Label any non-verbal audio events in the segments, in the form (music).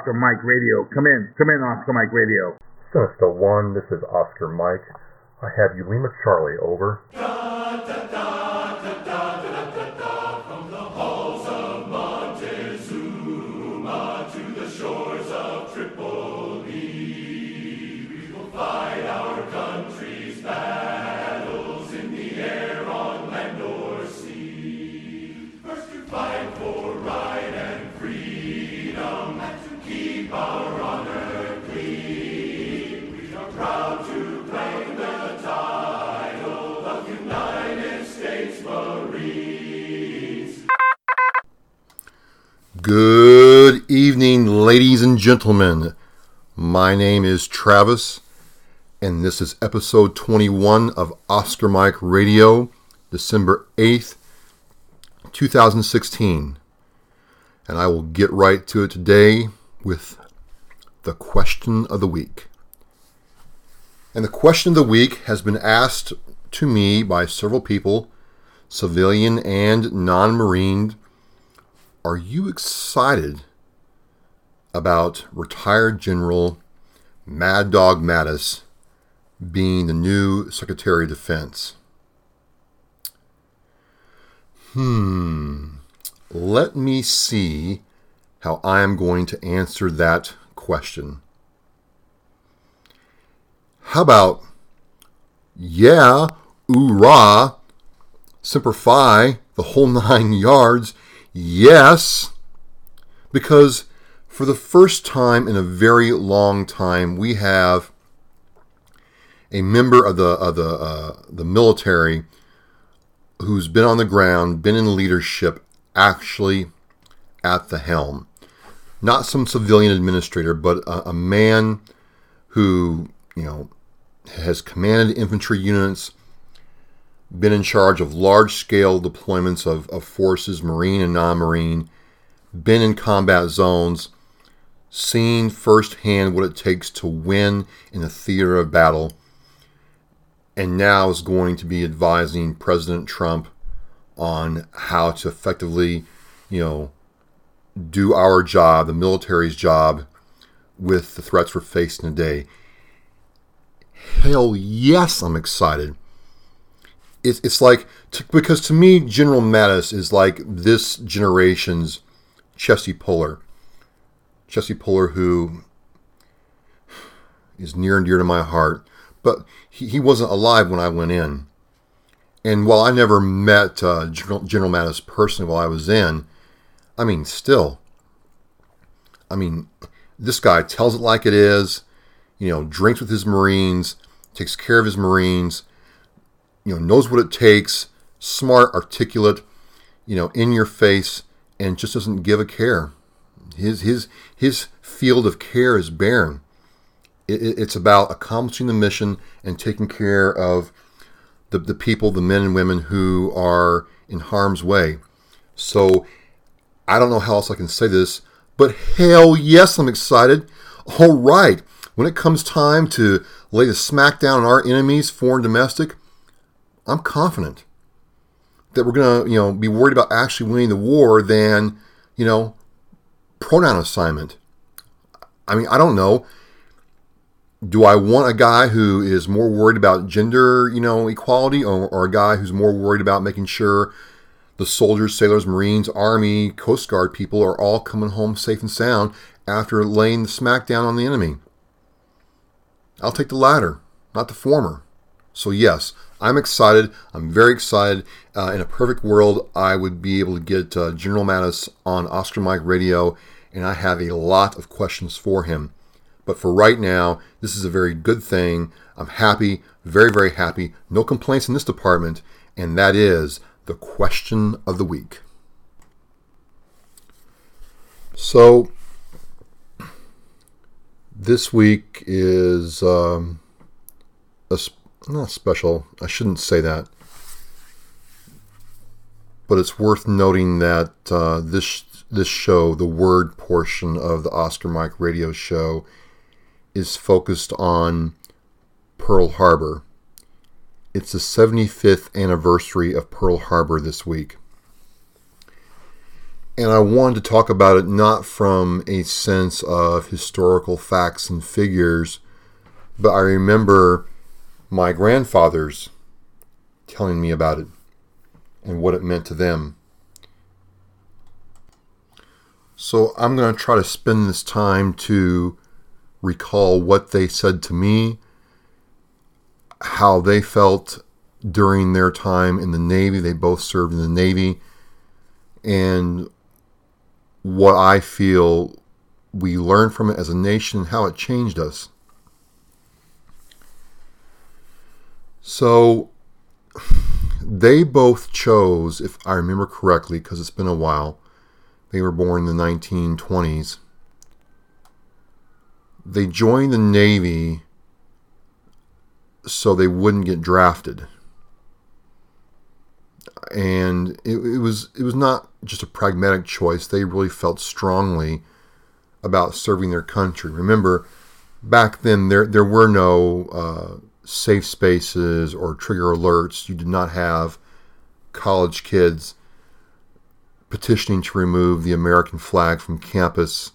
Oscar Mike Radio. Come in. Come in, Oscar Mike Radio. Sinister One, this is Oscar Mike. I have you Ulima Charlie over. Good evening, ladies and gentlemen. My name is Travis, and this is episode 21 of Oscar Mike Radio, December 8th, 2016. And I will get right to it today with the question of the week. And the question of the week has been asked to me by several people, civilian and non Marine are you excited about retired General Mad Dog Mattis being the new Secretary of Defense? Hmm. Let me see how I am going to answer that question. How about, yeah, oorah, Semper Fi, the whole (laughs) nine yards, Yes, because for the first time in a very long time, we have a member of the of the uh, the military who's been on the ground, been in leadership, actually at the helm. Not some civilian administrator, but a, a man who you know has commanded infantry units, been in charge of large scale deployments of, of forces, Marine and non Marine, been in combat zones, seen firsthand what it takes to win in the theater of battle, and now is going to be advising President Trump on how to effectively, you know, do our job, the military's job, with the threats we're facing today. Hell yes, I'm excited it's, it's like because to me General Mattis is like this generation's Chesty Puller. Chesty Puller, who is near and dear to my heart, but he, he wasn't alive when I went in. And while I never met uh, General, General Mattis personally while I was in, I mean, still, I mean, this guy tells it like it is, you know, drinks with his Marines, takes care of his Marines, you know, knows what it takes, smart, articulate, you know, in your face, and just doesn't give a care. His his his field of care is barren. It, it's about accomplishing the mission and taking care of the, the people, the men and women who are in harm's way. So I don't know how else I can say this, but hell yes, I'm excited. All right, when it comes time to lay the smackdown on our enemies, foreign domestic, I'm confident that we're going to, you know, be worried about actually winning the war than, you know, pronoun assignment. I mean, I don't know. Do I want a guy who is more worried about gender, you know, equality, or, or a guy who's more worried about making sure the soldiers, sailors, Marines, Army, Coast Guard people are all coming home safe and sound after laying the smackdown on the enemy? I'll take the latter, not the former. So, yes, I'm excited. I'm very excited. Uh, in a perfect world, I would be able to get uh, General Mattis on Oscar Mike Radio, and I have a lot of questions for him. But for right now, this is a very good thing. I'm happy, very, very happy. No complaints in this department, and that is the question of the week. So, this week is um, a, not special. I shouldn't say that. But it's worth noting that uh, this this show, the word portion of the Oscar Mike radio show, is focused on Pearl Harbor. It's the 75th anniversary of Pearl Harbor this week. And I wanted to talk about it not from a sense of historical facts and figures, but I remember my grandfathers telling me about it and what it meant to them. So I'm going to try to spend this time to recall what they said to me, how they felt during their time in the Navy. They both served in the Navy. And what I feel we learned from it as a nation, how it changed us. So they both chose, if I remember correctly, because it's been a while, they were born in the 1920s. They joined the Navy so they wouldn't get drafted. And it, it was it was not just a pragmatic choice. They really felt strongly about serving their country. Remember, back then there there were no uh, safe spaces or trigger alerts. You did not have college kids petitioning to remove the American flag from campus.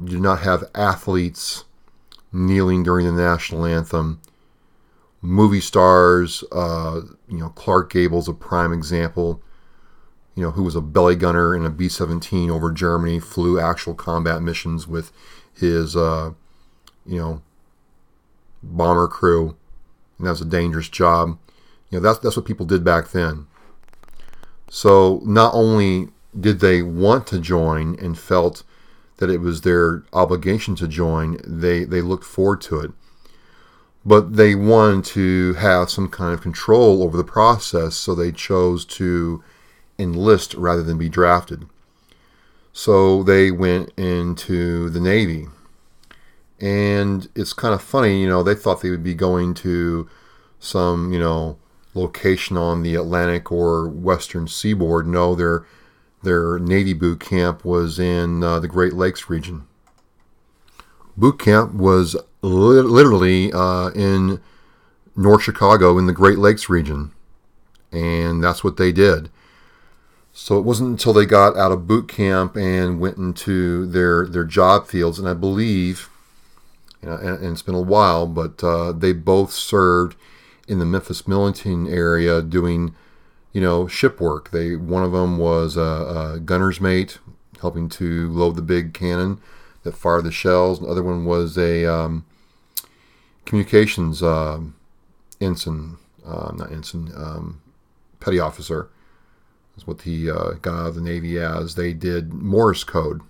You did not have athletes kneeling during the national anthem. Movie stars, uh, you know, Clark Gable's a prime example. You know, who was a belly gunner in a B 17 over Germany, flew actual combat missions with his, uh, you know, bomber crew. And that was a dangerous job. You know, that's, that's what people did back then. So not only did they want to join and felt that it was their obligation to join, they, they looked forward to it. But they wanted to have some kind of control over the process, so they chose to enlist rather than be drafted. So they went into the Navy. And it's kind of funny, you know, they thought they would be going to some, you know, location on the Atlantic or Western seaboard. No, their their Navy boot camp was in uh, the Great Lakes region. Boot camp was li- literally uh, in North Chicago in the Great Lakes region, and that's what they did. So it wasn't until they got out of boot camp and went into their their job fields, and I believe, you know, and, and, it's been a while, but uh, they both served in the Memphis Millington area doing, you know, ship work. They one of them was a, a gunner's mate, helping to load the big cannon that fired the shells. The other one was a um, communications uh, ensign, uh, not ensign, um, petty officer. Is what he uh, got out of the Navy as. They did Morse code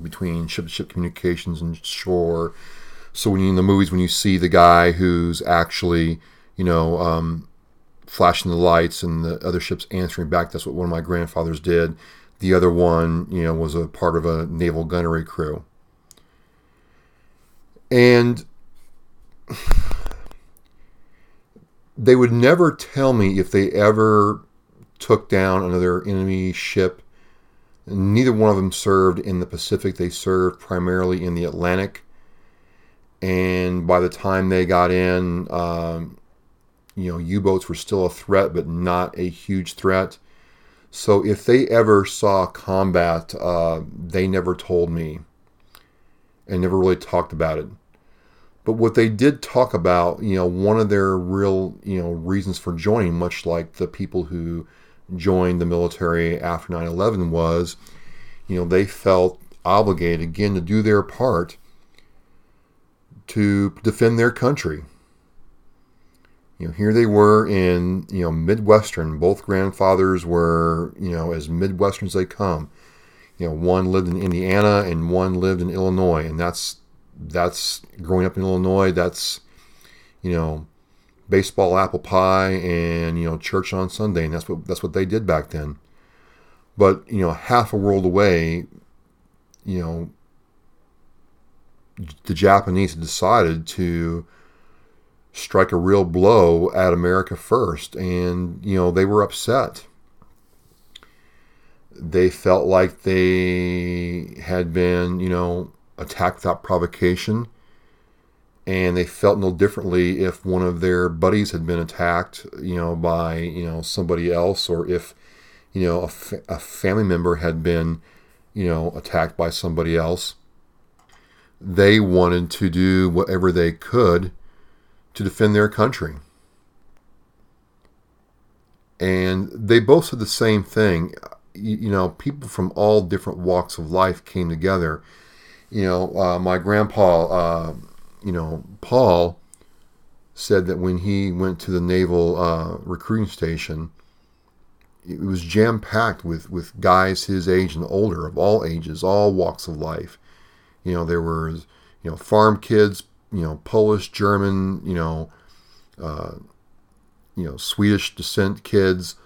between ship-to-ship communications and shore so when you in the movies, when you see the guy who's actually, you know, um, flashing the lights and the other ships answering back, that's what one of my grandfathers did. The other one, you know, was a part of a naval gunnery crew. And (sighs) they would never tell me if they ever took down another enemy ship. Neither one of them served in the Pacific. They served primarily in the Atlantic and by the time they got in, um, you know, U-boats were still a threat, but not a huge threat. So if they ever saw combat, uh, they never told me, and never really talked about it. But what they did talk about, you know, one of their real, you know, reasons for joining, much like the people who joined the military after 9/11, was, you know, they felt obligated again to do their part to defend their country. You know, here they were in, you know, Midwestern. Both grandfathers were, you know, as Midwestern as they come. You know, one lived in Indiana and one lived in Illinois. And that's, that's growing up in Illinois, that's, you know, baseball apple pie and you know church on Sunday, and that's what that's what they did back then. But you know, half a world away, you know, the Japanese decided to strike a real blow at America first, and you know they were upset. They felt like they had been, you know, attacked without provocation, and they felt no differently if one of their buddies had been attacked, you know, by you know somebody else, or if you know a, fa- a family member had been, you know, attacked by somebody else. They wanted to do whatever they could to defend their country. And they both said the same thing. You, know, people from all different walks of life came together. You know, uh, my grandpa, uh, you know, Paul, said that when he went to the naval uh, recruiting station, it was jam packed with, with guys his age and older, of all ages, all walks of life. You know, there were, you know, farm kids, you know, Polish, German, you know, uh, you know, Swedish descent kids,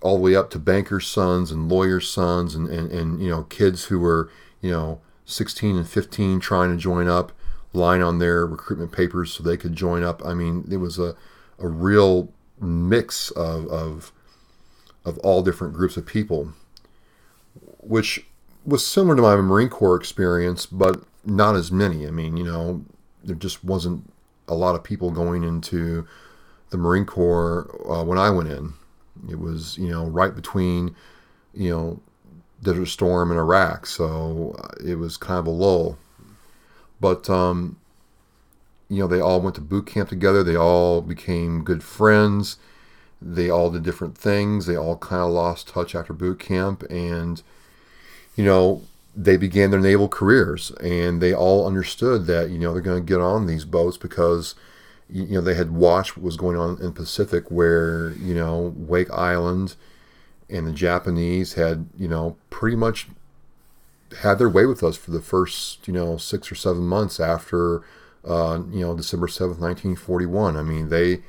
all the way up to bankers' sons and lawyers' sons, and, and, and you know, kids who were, you know, 16 and 15 trying to join up, lying on their recruitment papers so they could join up. I mean, it was a, a real mix of, of, of all different groups of people, which was similar to my Marine Corps experience, but not as many. I mean, you know, there just wasn't a lot of people going into the Marine Corps uh, when I went in. It was, you know, right between, you know, Desert Storm and Iraq, so uh, it was kind of a lull. But, um, you know, they all went to boot camp together. They all became good friends. They all did different things. They all kind of lost touch after boot camp, and you know, they began their naval careers and they all understood that, you know, they're going to get on these boats because, you know, they had watched what was going on in Pacific where, you know, Wake Island and the Japanese had, you know, pretty much had their way with us for the first, you know, six or seven months after, uh, you know, December 7th, 1941. I mean, they,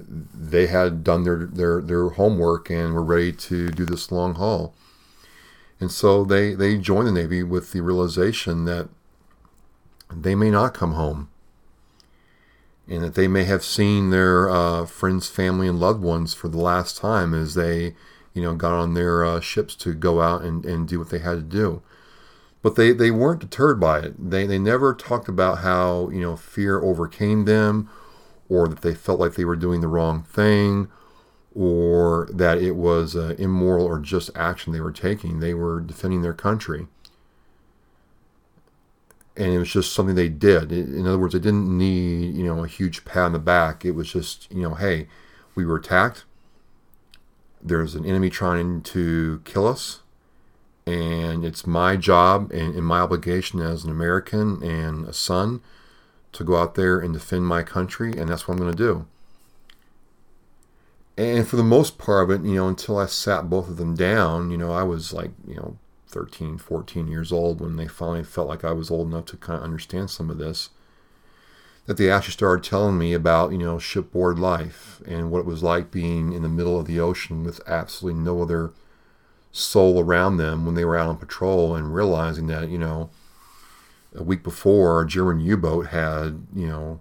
they had done their, their, their homework and were ready to do this long haul. And so they, they join the Navy with the realization that they may not come home and that they may have seen their uh, friends, family, and loved ones for the last time as they, you know, got on their uh, ships to go out and, and do what they had to do. But they, they weren't deterred by it. They, they never talked about how, you know, fear overcame them or that they felt like they were doing the wrong thing or that it was uh, immoral or just action they were taking. They were defending their country. And it was just something they did. In other words, they didn't need, you know, a huge pat on the back. It was just, you know, hey, we were attacked. There's an enemy trying to kill us. And it's my job and, and my obligation as an American and a son to go out there and defend my country. And that's what I'm going to do and for the most part of it, you know, until I sat both of them down, you know, I was like, you know, 13, 14 years old when they finally felt like I was old enough to kind of understand some of this. That they actually started telling me about, you know, shipboard life and what it was like being in the middle of the ocean with absolutely no other soul around them when they were out on patrol and realizing that, you know, a week before, a German U boat had, you know,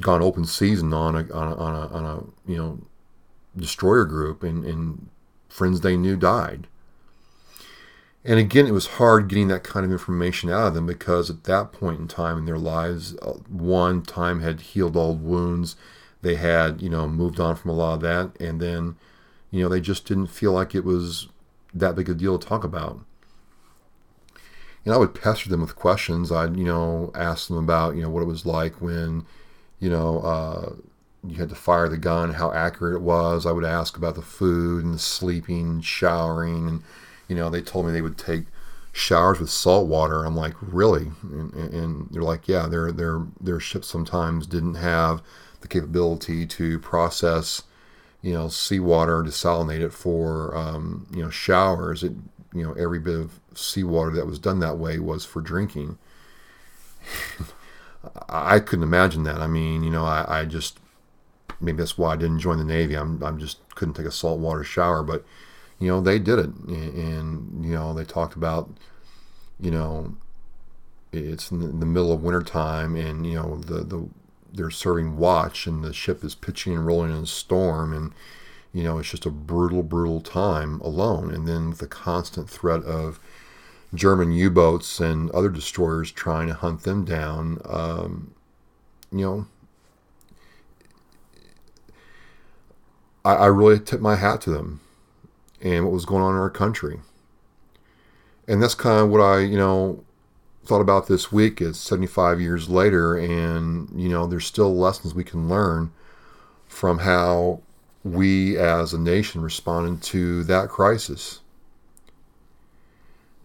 gone open season on a on a, on a, on a you know destroyer group and, and friends they knew died. And again, it was hard getting that kind of information out of them because at that point in time in their lives, uh, one time had healed old wounds. They had, you know, moved on from a lot of that. And then, you know, they just didn't feel like it was that big a deal to talk about. And I would pester them with questions. I'd, you know, ask them about, you know, what it was like when, you know, uh, you had to fire the gun, how accurate it was. I would ask about the food and the sleeping, showering, and you know, they told me they would take showers with salt water. I'm like, really? And, and they're like, yeah, their their their ships sometimes didn't have the capability to process, you know, seawater, desalinate it for um, you know showers. It you know every bit of seawater that was done that way was for drinking. (laughs) I, couldn't imagine that. I mean, you know, I, I just maybe that's why I didn't join the Navy. I'm I'm just couldn't take a saltwater shower, but you know they did it, and, and you know they talked about you know it's in the, middle of wintertime and you know the the they're serving watch and the ship is pitching and rolling in a storm and you know it's just a brutal brutal time alone. And then the constant threat of German U-boats and other destroyers trying to hunt them down um, you know I, I really tip my hat to them and what was going on in our country. And that's kind of what I you know thought about this week is 75 years later, and you know, there's still lessons we can learn from how we as a nation responded to that crisis.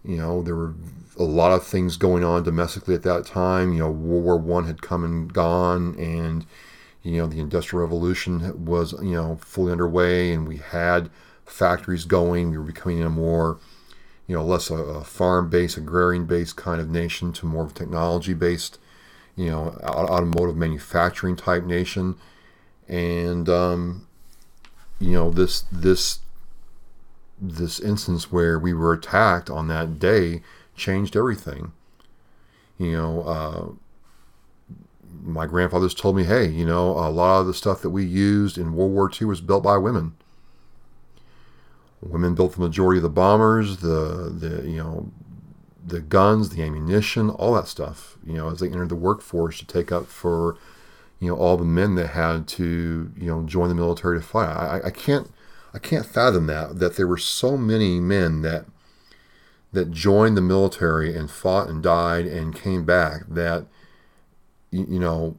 You know, there were a lot of things going on domestically at that time. You know, World War One had come and gone, and you know, the Industrial Revolution was you know fully underway, and we had factories going. We were becoming a more you know, less a, a farm-based, agrarian-based kind of nation to more of a technology-based, you know, automotive manufacturing type nation, and um, you know this this this instance where we were attacked on that day changed everything. You know, uh, my grandfathers told me, hey, you know, a lot of the stuff that we used in World War II was built by women. Women built the majority of the bombers, the the you know the guns, the ammunition, all that stuff. You know, as they entered the workforce to take up for you know all the men that had to you know join the military to fight. I, I can't I can't fathom that that there were so many men that that joined the military and fought and died and came back that you know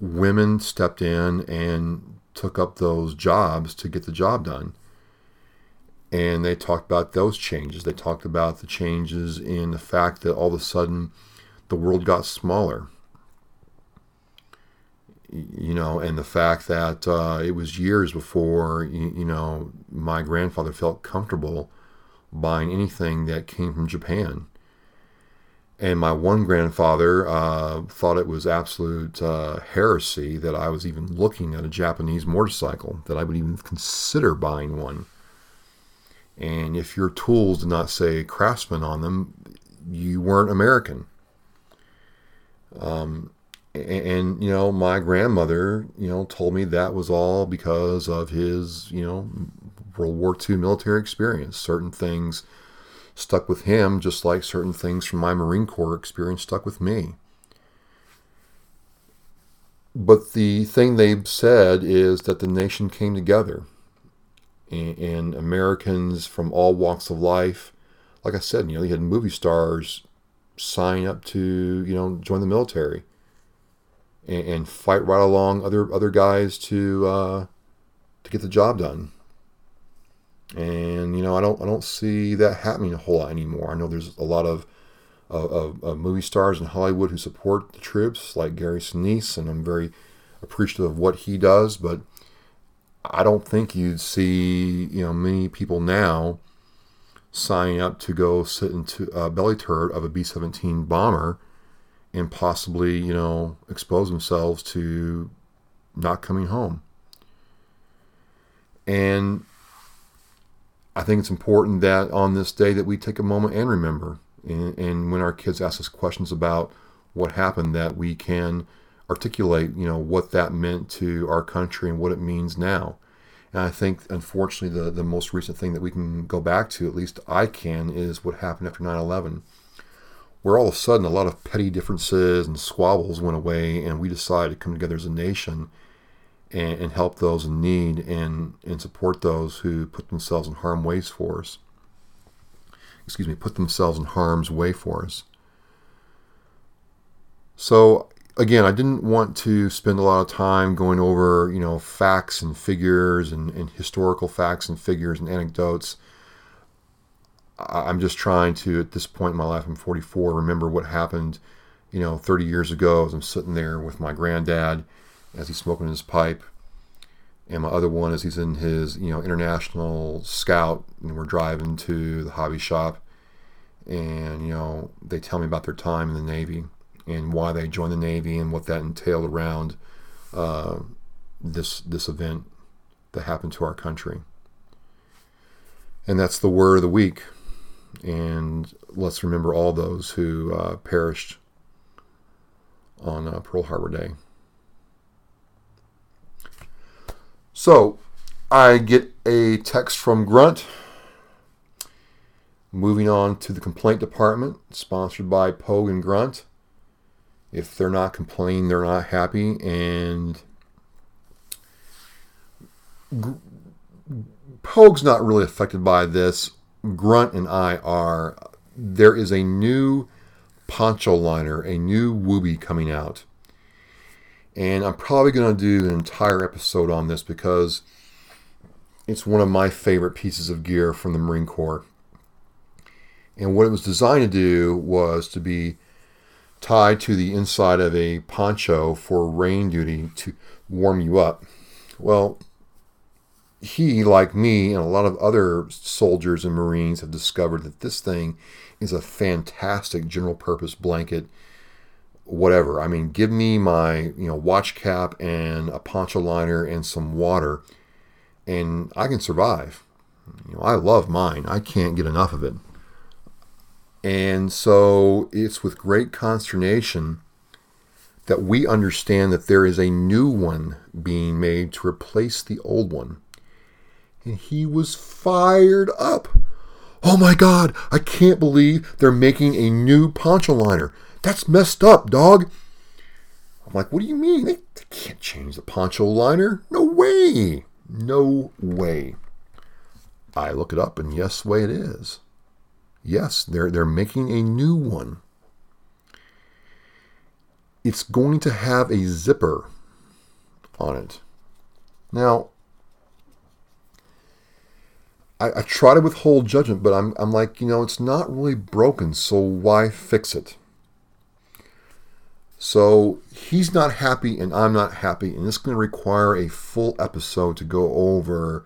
women stepped in and took up those jobs to get the job done and they talked about those changes. They talked about the changes in the fact that all of a sudden the world got smaller. You know, and the fact that uh, it was years before, you, you, know, my grandfather felt comfortable buying anything that came from Japan. And my one grandfather uh, thought it was absolute uh, heresy that I was even looking at a Japanese motorcycle, that I would even consider buying one and if your tools did not say craftsman on them, you weren't American. Um, and, and, you know, my grandmother, you know, told me that was all because of his, you know, World War II military experience. Certain things stuck with him, just like certain things from my Marine Corps experience stuck with me. But the thing they said is that the nation came together and, and Americans from all walks of life. Like I said, you know, you had movie stars sign up to, you know, join the military and, and fight right along other other guys to uh, to get the job done. And you know, I don't I don't see that happening a whole lot anymore. I know there's a lot of of, of movie stars in Hollywood who support the troops, like Gary Sinise, and I'm very appreciative of what he does. But I don't think you'd see you know many people now signing up to go sit into a belly turret of a B-17 bomber and possibly you know expose themselves to not coming home. And I think it's important that on this day that we take a moment and remember, and, and when our kids ask us questions about what happened, that we can articulate, you know, what that meant to our country and what it means now. And I think, unfortunately, the, the most recent thing that we can go back to, at least I can, is what happened after 9 11, where all of a sudden a lot of petty differences and squabbles went away, and we decided to come together as a nation and, and help those in need and, and support those who put themselves in harm's way for us. Excuse me, put themselves in harm's way for us. So again, I didn't want to spend a lot of time going over, you know, facts and figures and, and historical facts and figures and anecdotes. I'm just trying to, at this point in my life, I'm 44, remember what happened, you know, 30 years ago as I'm sitting there with my granddad as he's smoking his pipe. And my other one is he's in his, you know, international scout and we're driving to the hobby shop. And, you know, they tell me about their time in the Navy and why they joined the Navy and what that entailed around uh, this this event that happened to our country. And that's the word of the week. And let's remember all those who uh, perished on uh, Pearl Harbor Day. So I get a text from Grunt. Moving on to the complaint department, sponsored by Pogue and Grunt. If they're not complaining, they're not happy. And Pogue's not really affected by this. Grunt and I are. There is a new poncho liner, a new Wooby coming out. And I'm probably going to do an entire episode on this because it's one of my favorite pieces of gear from the Marine Corps. And what it was designed to do was to be tied to the inside of a poncho for rain duty to warm you up. Well, he, like me, and a lot of other soldiers and Marines have discovered that this thing is a fantastic general purpose blanket. Whatever. I mean, give me my you know watch cap and a poncho liner and some water, and I can survive. You know, I love mine. I can't get enough of it. And so it's with great consternation that we understand that there is a new one being made to replace the old one. And he was fired up. Oh my God, I can't believe they're making a new poncho liner. That's messed up, dog. I'm like, what do you mean? They, they can't change the poncho liner. No way. No way. I look it up, and yes, way it is. Yes, they're they're making a new one. It's going to have a zipper on it. Now, I, I try to withhold judgment, but I'm I'm like, you know, it's not really broken, so why fix it? So he's not happy and I'm not happy, and it's going to require a full episode to go over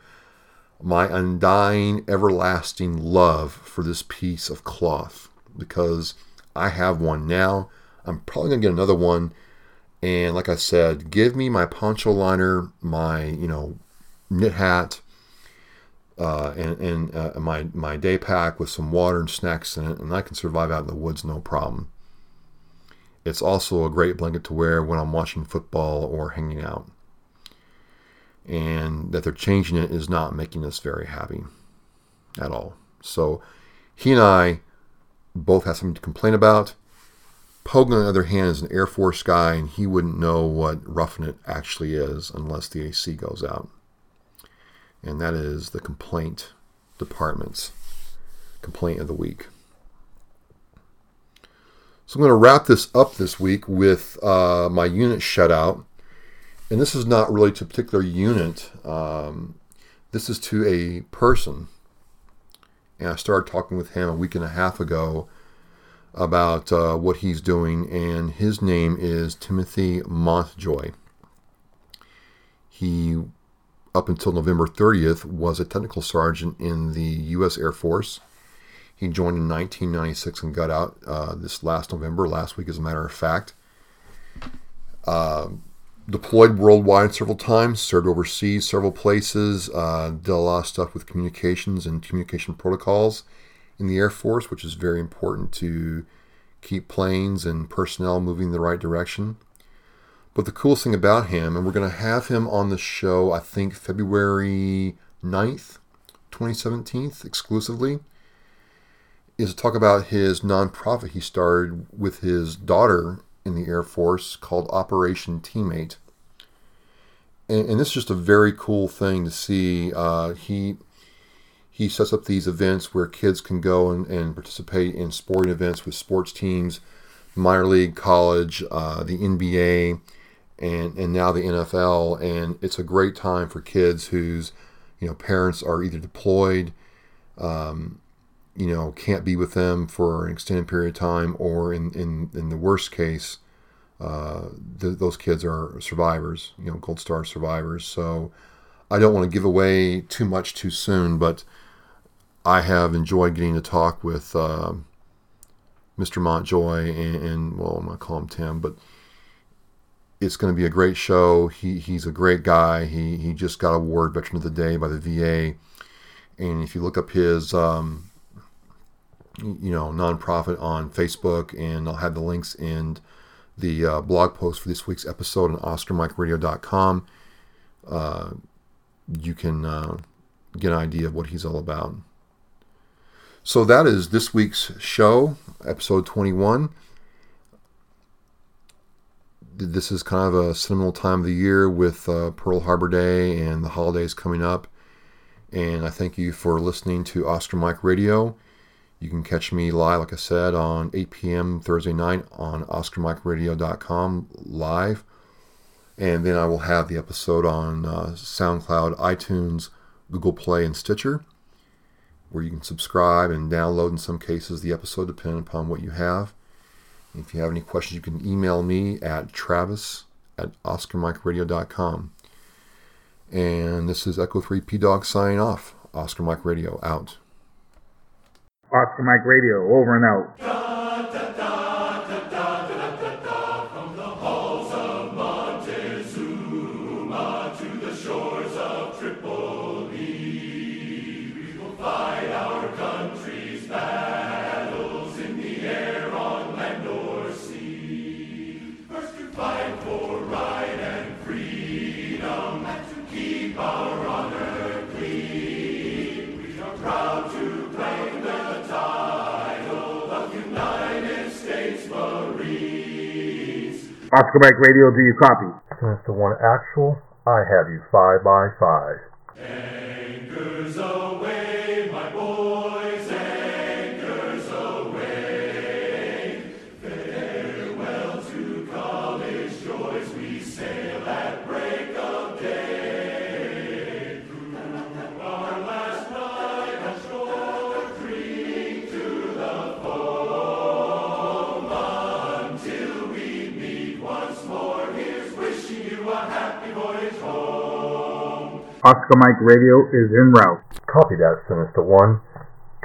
my undying, everlasting love for this piece of cloth because I have one now. I'm probably going to get another one. And like I said, give me my poncho liner, my, you know, knit hat, uh, and, and uh, my, my day pack with some water and snacks in it, and I can survive out in the woods no problem. It's also a great blanket to wear when I'm watching football or hanging out and that they're changing it is not making us very happy at all. So he and I both have something to complain about. Pogue, on the other hand, is an Air Force guy, and he wouldn't know what roughing it actually is unless the AC goes out. And that is the complaint department's complaint of the week. So I'm going to wrap this up this week with uh, my unit shutout and this is not really to a particular unit. Um, this is to a person. And I started talking with him a week and a half ago about uh, what he's doing, and his name is Timothy Montjoy. He, up until November 30th, was a technical sergeant in the U.S. Air Force. He joined in 1996 and got out uh, this last November, last week, as a matter of fact. Uh, deployed worldwide several times, served overseas several places, uh, did a lot of stuff with communications and communication protocols in the Air Force, which is very important to keep planes and personnel moving in the right direction. But the coolest thing about him, and we're going to have him on the show, I think February 9th, 2017, exclusively, is to talk about his nonprofit he started with his daughter in the Air Force called Operation Teammate. And, and this is just a very cool thing to see. Uh, he he sets up these events where kids can go and, and participate in sporting events with sports teams, minor league, college, uh, the NBA, and and now the NFL. And it's a great time for kids whose you know parents are either deployed. Um, you know, can't be with them for an extended period of time, or in, in, in the worst case, uh, th- those kids are survivors, you know, Gold Star survivors. So I don't want to give away too much too soon, but I have enjoyed getting to talk with uh, Mr. Montjoy and, and well, I'm gonna call him Tim, but it's going to be a great show. He he's a great guy. He he just got award Veteran of the Day by the VA, and if you look up his um, you know nonprofit on Facebook, and I'll have the links in the uh, blog post for this week's episode on OscarMikeRadio.com. Uh, you can uh, get an idea of what he's all about. So that is this week's show, episode 21 this is kind of a seminal time of the year with uh, Pearl Harbor Day and the holidays coming up. And I thank you for listening to Oscar Mike Radio. You can catch me live, like I said, on 8 p.m. Thursday night on OscarMikeRadio.com live. And then I will have the episode on uh, SoundCloud, iTunes, Google Play, and Stitcher, where you can subscribe and download in some cases the episode, depending upon what you have. If you have any questions, you can email me at travis at oscarmikeradio.com. And this is Echo 3 P Dog signing off. Oscar Mike Radio out. Mike Radio over and out. Oscar Mike Radio, do you copy? Mr. One Actual, I have you five by five. Anchors aweigh, Oscar Mike Radio is en route. Copy that, Sinister One.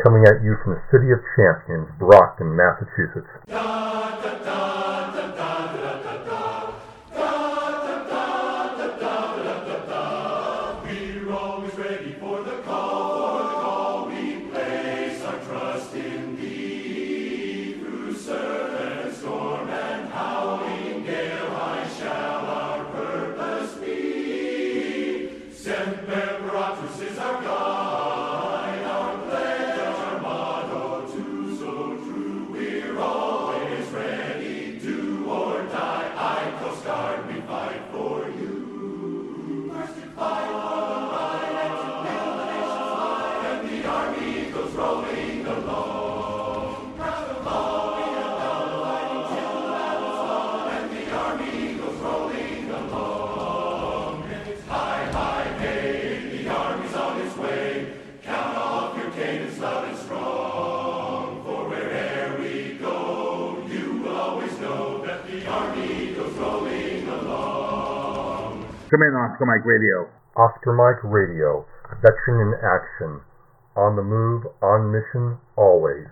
Coming at you from the City of Champions, Brockton, Massachusetts. We're Come in, Oscar Mike Radio. Oscar Mike Radio, veteran in action. On the move, on mission, always.